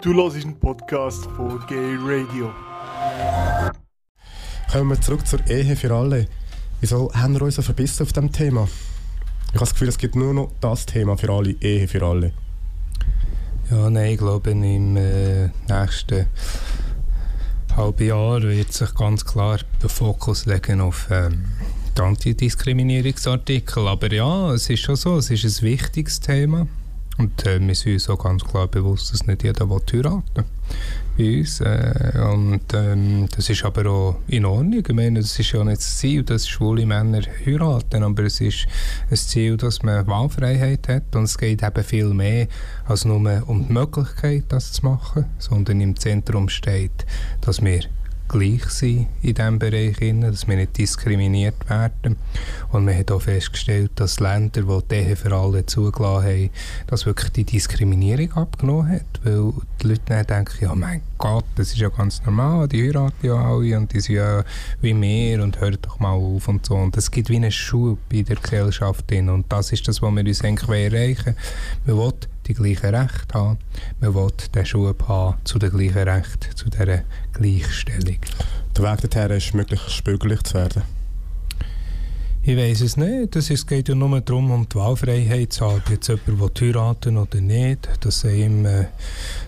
Du hörst einen Podcast von Gay Radio. Kommen wir zurück zur Ehe für alle. Wieso haben wir uns so verbissen auf diesem Thema? Ich habe das Gefühl, es gibt nur noch das Thema für alle, Ehe für alle. Ja, nein, ich glaube, im äh, nächsten halben Jahr wird sich ganz klar der Fokus legen auf ähm, die Antidiskriminierungsartikel. Aber ja, es ist schon so, es ist ein wichtiges Thema. Und äh, wir sind uns auch ganz klar bewusst, dass nicht jeder will heiraten bei uns. Äh, und ähm, das ist aber auch in Ordnung. Ich meine, das ist ja nicht das Ziel, dass schwule Männer heiraten, aber es ist ein Ziel, dass man Wahlfreiheit hat. Und es geht eben viel mehr als nur um die Möglichkeit, das zu machen, sondern im Zentrum steht, dass wir gleich sind in diesem Bereich, dass wir nicht diskriminiert werden. Und wir haben auch festgestellt, dass Länder, die die Ehe für alle zugelassen haben, dass wirklich die Diskriminierung abgenommen hat. Weil die Leute dann denken, ja mein Gott, das ist ja ganz normal, die heiraten ja alle und die sind ja wie wir und hört doch mal auf und so. Und es gibt wie einen Schub in der Gesellschaft. Und das ist das, was wir uns eigentlich erreichen wollen. Wir die gleichen Rechte haben. Man will den Schub haben zu den gleichen Rechten, zu dieser Gleichstellung. Der Weg dorthin ist, möglichst bürgerlich zu werden? Ich weiß es nicht. Es geht ja nur darum, um die Wahlfreiheit zu haben. Jetzt jemand will heiraten oder nicht, das sei ihm äh,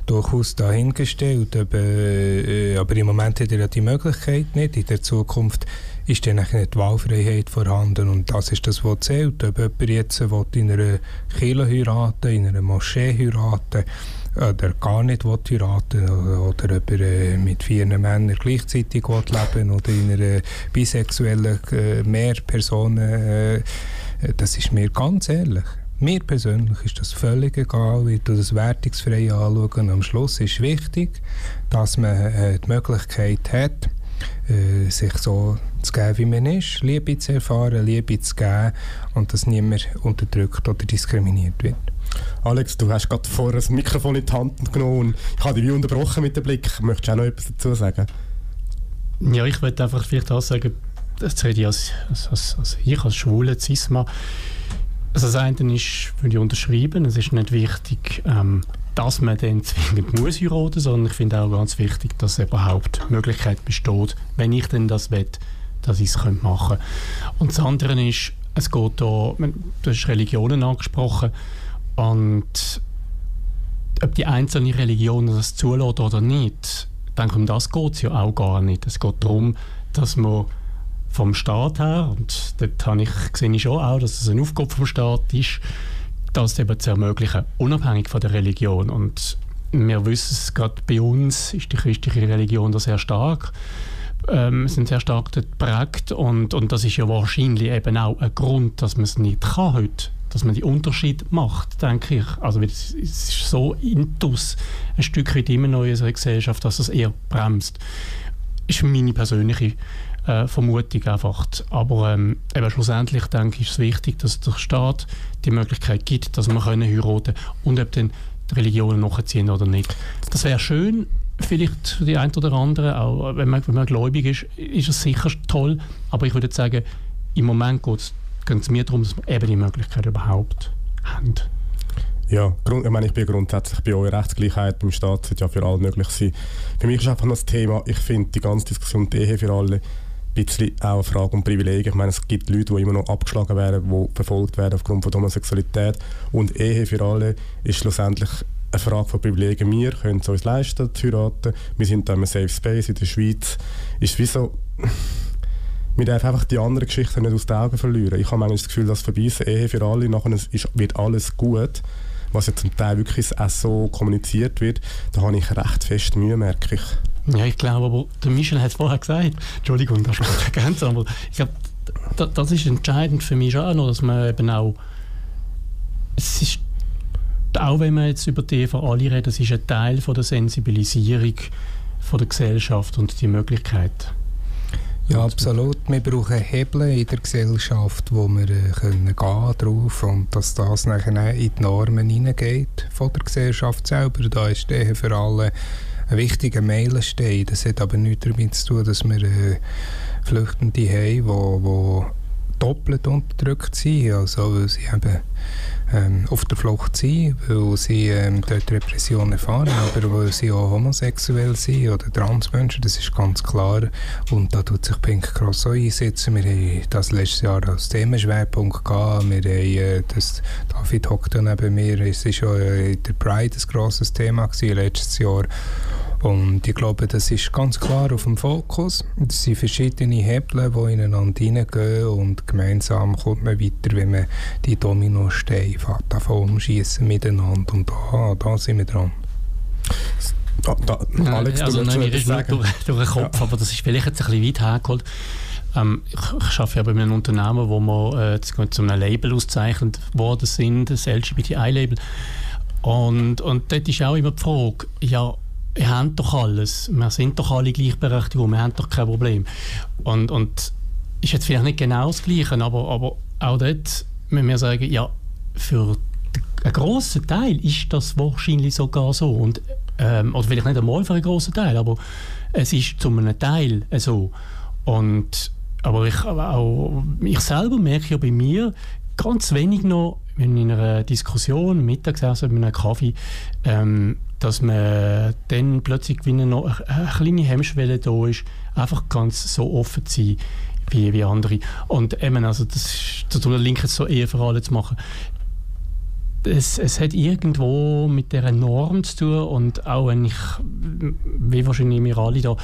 durchaus dahingestellt. Aber, äh, aber im Moment hat er ja die Möglichkeit nicht. In der Zukunft ist dann die Wahlfreiheit vorhanden. Und das ist das, was zählt. Ob jemand jetzt will in einer Kirche heiraten in einer Moschee heiraten oder gar nicht will heiraten oder, oder ob er äh, mit vier Männern gleichzeitig will leben oder in einer bisexuellen äh, Mehrpersonen, äh, das ist mir ganz ehrlich. Mir persönlich ist das völlig egal, wie du das wertungsfrei anschauen. Am Schluss ist wichtig, dass man äh, die Möglichkeit hat, äh, sich so zu geben, wie man ist, Liebe zu erfahren, Liebe zu geben und dass niemand unterdrückt oder diskriminiert wird. Alex, du hast gerade vorher das Mikrofon in die Hand genommen und ich habe dich wie unterbrochen mit dem Blick. Möchtest du auch noch etwas dazu sagen? Ja, ich würde einfach vielleicht auch sagen, das rede ich als, als, als, ich als schwule Cisma. Also das eine ist, würde ich unterschreiben, es ist nicht wichtig, ähm, dass man dann zwingend muss heiraten, sondern ich finde auch ganz wichtig, dass überhaupt die Möglichkeit besteht, wenn ich denn das will, dass ich es machen könnte. Und das andere ist, es geht da, du hast Religionen angesprochen und ob die einzelne Religion das zulässt oder nicht, ich denke, um das geht es ja auch gar nicht. Es geht darum, dass man vom Staat her, und dort habe ich, sehe ich schon auch, dass es eine Aufgabe vom Staat ist, das eben zu ermöglichen, unabhängig von der Religion. Und wir wissen es, gerade bei uns ist die christliche Religion da sehr stark, ähm, sind sehr stark geprägt und, und das ist ja wahrscheinlich eben auch ein Grund, dass man es nicht kann heute, dass man die Unterschied macht, denke ich. Also es ist so intus ein Stück weit immer noch in unserer Gesellschaft, dass es eher bremst. Ist meine persönliche äh, Vermutung einfach. Aber ähm, eben schlussendlich denke ich, ist es wichtig, dass der Staat die Möglichkeit gibt, dass man heiraten und ob dann die Religionen nachziehen oder nicht. Das wäre schön, vielleicht für die einen oder anderen, auch wenn man, wenn man gläubig ist, ist es sicher toll, aber ich würde sagen, im Moment geht es mir darum, dass wir eben die Möglichkeit überhaupt haben. Ja, ich, meine, ich bin grundsätzlich bei eurer Rechtsgleichheit beim Staat sollte ja für alle möglich sein. Für mich ist einfach noch das Thema, ich finde die ganze Diskussion die Ehe für alle ein bisschen auch eine Frage um Privilegien. Ich meine, es gibt Leute, die immer noch abgeschlagen werden, die verfolgt werden aufgrund von Homosexualität. Und Ehe für alle ist schlussendlich eine Frage von Privilegien. Wir können es uns leisten, zu heiraten. Wir sind da im Safe Space in der Schweiz. Ist wie so... Wir dürfen einfach die anderen Geschichten nicht aus den Augen verlieren. Ich habe manchmal das Gefühl, dass verbeissen Ehe für alle, nachher ist, wird alles gut was ja zum Teil wirklich auch so kommuniziert wird, da habe ich recht fest Mühe, merke ich. Ja, ich glaube, aber der Michel hat es vorher gesagt, Entschuldigung, das ist ergänzt, aber ich glaube, das ist entscheidend für mich auch noch, dass man eben auch, es ist, auch wenn man jetzt über die für alle redet, es ist ein Teil von der Sensibilisierung von der Gesellschaft und die Möglichkeit. Ja, absolut. Wir brauchen Hebel in der Gesellschaft, wo wir äh, können gehen drauf und dass das nachher in die Normen hineingeht von der Gesellschaft selber. Da ist die für alle ein wichtiger Meilenstein. Das hat aber nichts damit zu tun, dass wir äh, Flüchtende haben, die, die doppelt unterdrückt sind, also weil sie eben ähm, auf der Flucht sind, weil sie ähm, dort Repression erfahren, aber weil sie auch homosexuell sind oder Transmenschen, das ist ganz klar. Und da tut sich Pink Cross auch einsetzen. Wir haben das letztes Jahr als Themenschwerpunkt gehabt. Wir haben, äh, das, David hockt neben mir, es war ja in der Pride ein grosses Thema gewesen, letztes Jahr. Und ich glaube, das ist ganz klar auf dem Fokus. Es sind verschiedene Hebel, die ineinander hineingehen und gemeinsam kommt man weiter, wenn man die Dominosteine davon umschießen miteinander. Und da, da sind wir dran. Da, da, Alex, also, nein, mir ist durch, durch den Kopf, ja. aber das ist vielleicht jetzt ein bisschen weit hergeholt. Ähm, ich, ich arbeite aber in einem Unternehmen, wo wir äh, zu einem Label ausgezeichnet worden sind, das LGBTI-Label. Und, und dort ist auch immer die Frage, ja, wir haben doch alles, wir sind doch alle gleichberechtigt, wir haben doch kein Problem. Und, und ist jetzt vielleicht nicht genau das Gleiche, aber, aber auch dort müssen wir sagen, ja, für einen grossen Teil ist das wahrscheinlich sogar so. Und, ähm, oder vielleicht nicht einmal für einen grossen Teil, aber es ist zu einem Teil so. Und, aber ich, auch, ich selber merke ja bei mir ganz wenig noch, in einer Diskussion, Mittagessen mit einem Kaffee, ähm, dass man dann plötzlich, wenn noch eine, eine kleine Hemmschwelle da ist, einfach ganz so offen zu sein wie, wie andere. Und eben, also das den Link jetzt so eher für alle zu machen, es, es hat irgendwo mit dieser Norm zu tun und auch wenn ich, wie wahrscheinlich wir alle da,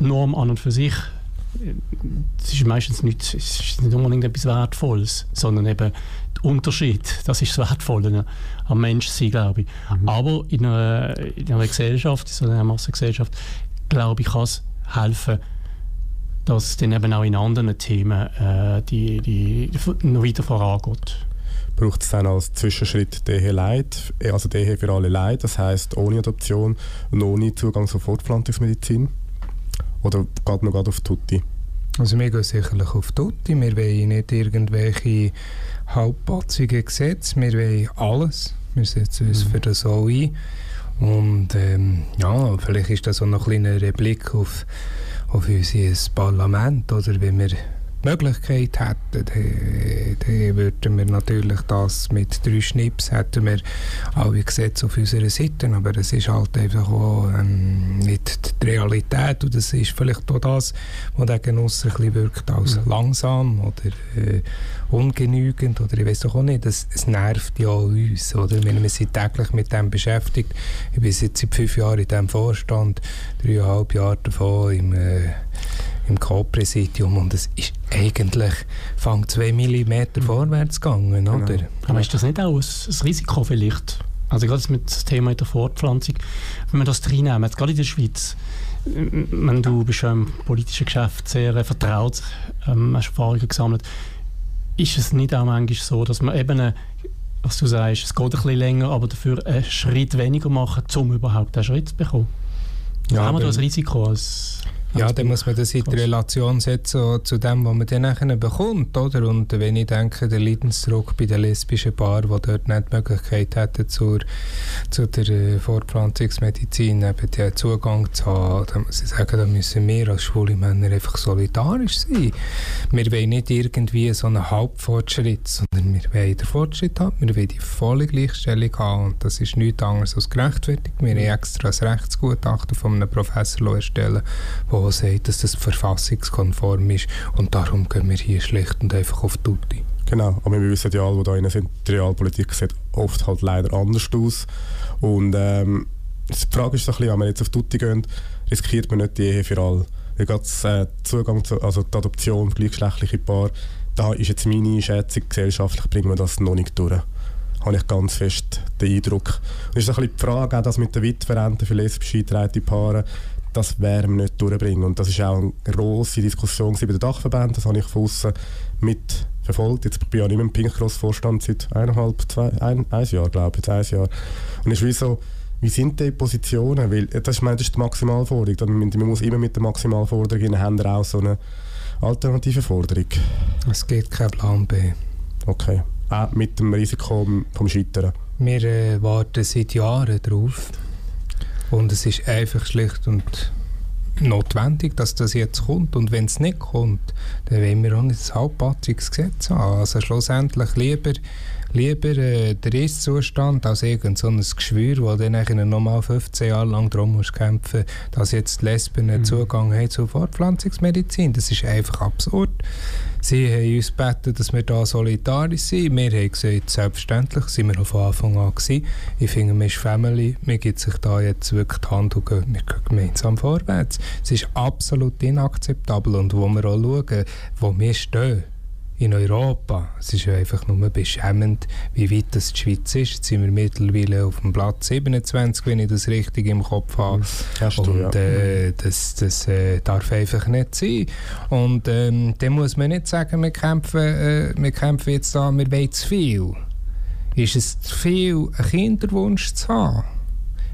Norm an und für sich es ist meistens nicht, es ist nicht unbedingt etwas Wertvolles, sondern eben der Unterschied, das ist das Wertvolle am Menschsein, glaube ich. Mhm. Aber in einer, in einer Gesellschaft, in so einer Massengesellschaft, glaube ich, kann es helfen, dass dann eben auch in anderen Themen äh, die, die, noch weiter vorangeht. Braucht es dann als Zwischenschritt DH Leid, also DH für alle Leid, das heißt ohne Adoption und ohne Zugang zur Fortpflanzungsmedizin? Oder geht man gerade auf Tutti? Also wir gehen sicherlich auf Tutti. Wir wollen nicht irgendwelche halbpatzigen Gesetze. Wir wollen alles. Wir setzen uns mhm. für das auch ein. Und ähm, ja, vielleicht ist das auch noch ein kleiner Blick auf, auf unser Parlament, oder wie wir Möglichkeit hätten, dann, dann würden wir natürlich das mit drei Schnips hätten wir alle Gesetze auf unserer Seite, aber das ist halt einfach auch ähm, nicht die Realität und das ist vielleicht auch das, was der Genuss ein bisschen wirkt als mhm. langsam oder äh, ungenügend oder ich weiß doch auch nicht, es, es nervt ja uns, oder? Wenn man sich täglich mit dem beschäftigt, ich bin jetzt seit fünf Jahren in diesem Vorstand, dreieinhalb Jahre davon im äh, im Co-Präsidium und es ist eigentlich fang zwei Millimeter mhm. vorwärts gegangen, genau. oder? Aber ist das nicht auch ein, ein Risiko vielleicht? Also gerade mit dem Thema der Fortpflanzung, wenn wir das reinnehmen, jetzt gerade in der Schweiz, wenn du bist ja im politischen Geschäft sehr äh, vertraut, ähm, hast Erfahrungen gesammelt, ist es nicht auch manchmal so, dass man eben, eine, was du sagst, es geht ein bisschen länger, aber dafür einen Schritt weniger machen, um überhaupt einen Schritt zu bekommen? Ja, haben wir da ein Risiko als ja, dann muss man das in die Relation setzen zu dem, was man dann nachher bekommt, oder? Und wenn ich denke, der Leidensdruck bei den lesbischen Paaren, die dort nicht die Möglichkeit hätten, zur, zu der äh, Fortpflanzungsmedizin eben den Zugang zu haben, dann muss ich sagen, da müssen wir als schwule Männer einfach solidarisch sein. Wir wollen nicht irgendwie so einen Halbfortschritt, sondern wir wollen den Fortschritt haben, wir wollen die volle Gleichstellung haben und das ist nichts anderes als gerechtfertigt. Wir haben extra ein Rechtsgutachten von einem Professor erstellen, der der sagt, dass das verfassungskonform ist. Und darum gehen wir hier schlicht und einfach auf Tutti. Genau, aber wir wissen ja alle, die da sind, die Realpolitik sieht oft halt leider anders aus. Und ähm, die Frage ist so ein bisschen, wenn wir jetzt auf Tutti gehen, riskiert man nicht die Ehe für alle. Weil gerade äh, Zugang zu, also die Adoption gleichgeschlechtliche Paar, da ist jetzt meine Schätzung, gesellschaftlich bringen wir das noch nicht durch habe ich ganz fest den Eindruck. Und es ist ein bisschen die Frage, auch das mit den Witwerrenten für lesbische eingetragene Paare, das werden wir nicht durchbringen. Und das war auch eine grosse Diskussion bei den Dachverbänden, das habe ich von außen mit verfolgt. Jetzt bin ich auch nicht mehr im Pink Cross Vorstand seit eineinhalb, zwei, ein, ein Jahr, glaube ich, jetzt ein Jahr. Und es ist wie so, wie sind die Positionen? Weil, das, ist, meine, das ist die Maximalforderung. Man muss immer mit der Maximalforderung in den Händen auch so eine alternative Forderung. Es gibt keinen Plan B. Okay. Auch mit dem Risiko vom Scheitern? Wir äh, warten seit Jahren darauf. Und es ist einfach schlicht und notwendig, dass das jetzt kommt. Und wenn es nicht kommt, dann wollen wir auch nicht ein halbpatziges Gesetz haben. Also schlussendlich lieber, lieber äh, der Ist-Zustand als irgend so ein Geschwür, wo dann nachher nochmal 15 Jahre lang darum muss kämpfen, dass jetzt Lesben Mhm. Zugang haben zur Fortpflanzungsmedizin. Das ist einfach absurd. Sie haben uns gebeten, dass wir da solidarisch sind. Wir haben gesagt, selbstverständlich, sind wir von Anfang an gewesen. Ich finde, wir sind Family, mir gibt sich da jetzt wirklich die Hand und gehen, wir gehen gemeinsam vorwärts. Es ist absolut inakzeptabel und wo wir auch schauen, wo wir stehen, in Europa. Es ist ja einfach nur beschämend, wie weit das die Schweiz ist. Jetzt sind wir mittlerweile auf dem Platz 27, wenn ich das richtig im Kopf habe. Hast du, ja. Und äh, das, das äh, darf einfach nicht sein. Und ähm, dann muss man nicht sagen, wir kämpfen, äh, wir kämpfen jetzt da, wir wollen zu viel. Ist es zu viel, einen Kinderwunsch zu haben?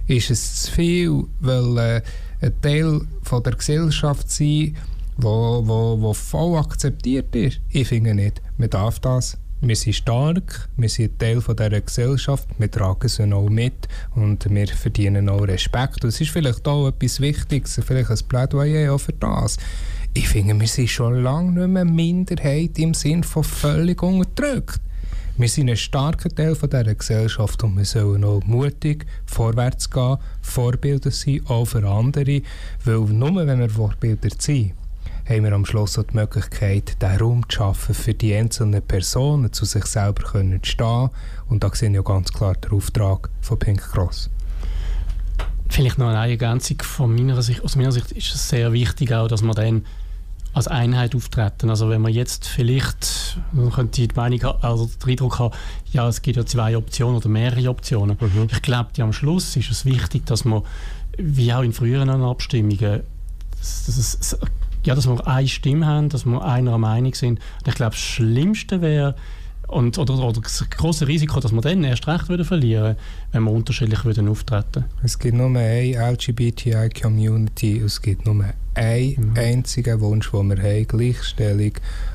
Ist es zu viel, weil äh, ein Teil von der Gesellschaft sein, wo, wo, wo voll akzeptiert ist? Ich finde nicht. Man darf das. Wir sind stark, wir sind Teil dieser Gesellschaft, wir tragen sie auch mit und wir verdienen auch Respekt. Und es ist vielleicht auch etwas Wichtiges, vielleicht ein Plädoyer auch für das. Ich finde, wir sind schon lange nicht mehr Minderheit im Sinn von völlig unterdrückt. Wir sind ein starker Teil dieser Gesellschaft und wir sollen auch mutig vorwärts gehen, Vorbilder sein, auch für andere. Weil nur wenn wir Vorbilder sind, haben wir am Schluss auch die Möglichkeit, den Raum zu schaffen, für die einzelnen Personen zu sich selber können zu stehen. Und da sehe ich ja ganz klar den Auftrag von Pink Cross. Vielleicht noch eine Ergänzung von meiner Sicht. Aus meiner Sicht ist es sehr wichtig auch, dass man dann als Einheit auftreten. Also wenn man jetzt vielleicht, man könnte die Meinung also den Eindruck haben, ja, es gibt ja zwei Optionen oder mehrere Optionen. Mhm. Ich glaube, am Schluss ist es wichtig, dass man, wie auch in früheren Abstimmungen, dass, es- ja, dass wir eine Stimme haben, dass wir einer Meinung sind. Und ich glaube, das Schlimmste wäre, und, oder, oder das große Risiko, dass wir dann erst recht würden verlieren wenn wir unterschiedlich würden auftreten Es gibt nur eine LGBTI-Community, es gibt nur einen Mhm. einzigen Wunsch, den wir haben, Gleichstellung.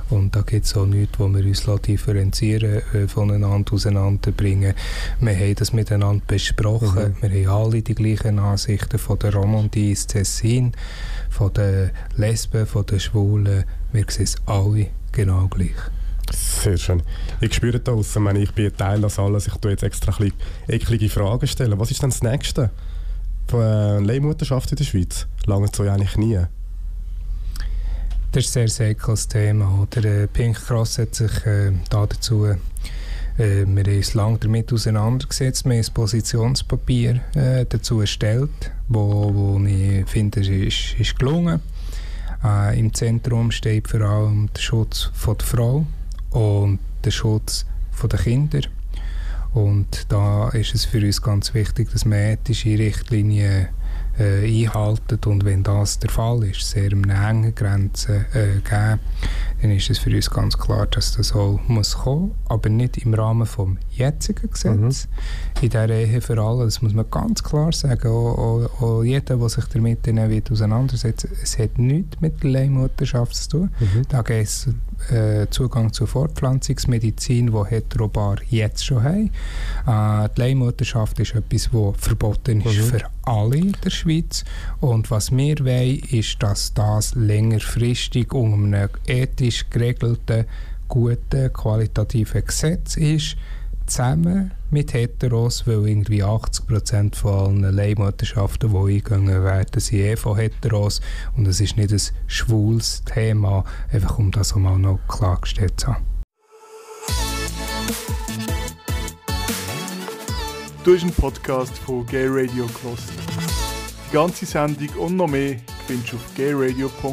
Und da gibt es auch nichts, wo wir uns differenzieren äh, voneinander auseinanderbringen. Wir haben das miteinander besprochen. Wir haben alle die gleichen Ansichten von der Romandie ins Tessin, von den Lesben, von den Schwulen. Wir sehen es alle genau gleich. Sehr schön. Ich spüre da aussen, ich meine, ich bin Teil das alles. Ich tue jetzt extra ein eklige Fragen stellen. Was ist denn das Nächste? Von äh, Leihmutterschaft in der Schweiz? Lange so eigentlich nie. Das ist ein sehr heikles Thema. Oder? Äh, Pink Cross hat sich äh, da dazu, äh, wir haben uns lange damit auseinandergesetzt, wir haben ein Positionspapier äh, dazu erstellt, wo, wo ich finde, ist, ist gelungen. Äh, Im Zentrum steht vor allem der Schutz von der Frau und der Schutz von der Kinder. Und da ist es für uns ganz wichtig, dass man ethische Richtlinien äh, einhalten und wenn das der Fall ist, sehr eine enge Grenzen äh, geben, dann ist es für uns ganz klar, dass das auch muss kommen, aber nicht im Rahmen vom jetzigen Gesetz. In der Ehe für alle, das muss man ganz klar sagen, auch, auch, auch jeder, der sich damit dann wird auseinandersetzt, es hat nichts mit der Leihmutterschaft zu tun. Da geht es äh, Zugang zur Fortpflanzungsmedizin, die Heteropaar jetzt schon haben. Äh, die Leihmutterschaft ist etwas, das verboten ist Mhm. für alle in der Schweiz. Und was wir wollen, ist, dass das längerfristig unter einem ethisch geregelten, guten, qualitativen Gesetz ist, zusammen mit Heteros, weil irgendwie 80% von allen Leihmutterschaften, die eingegangen werden, sind eh von Heteros. Und es ist nicht ein schwules Thema, einfach um das einmal noch klargestellt zu haben. Du hast einen Podcast von Gay Radio gehört. Die ganze Sendung und noch mehr findest du auf gayradio.lgbt.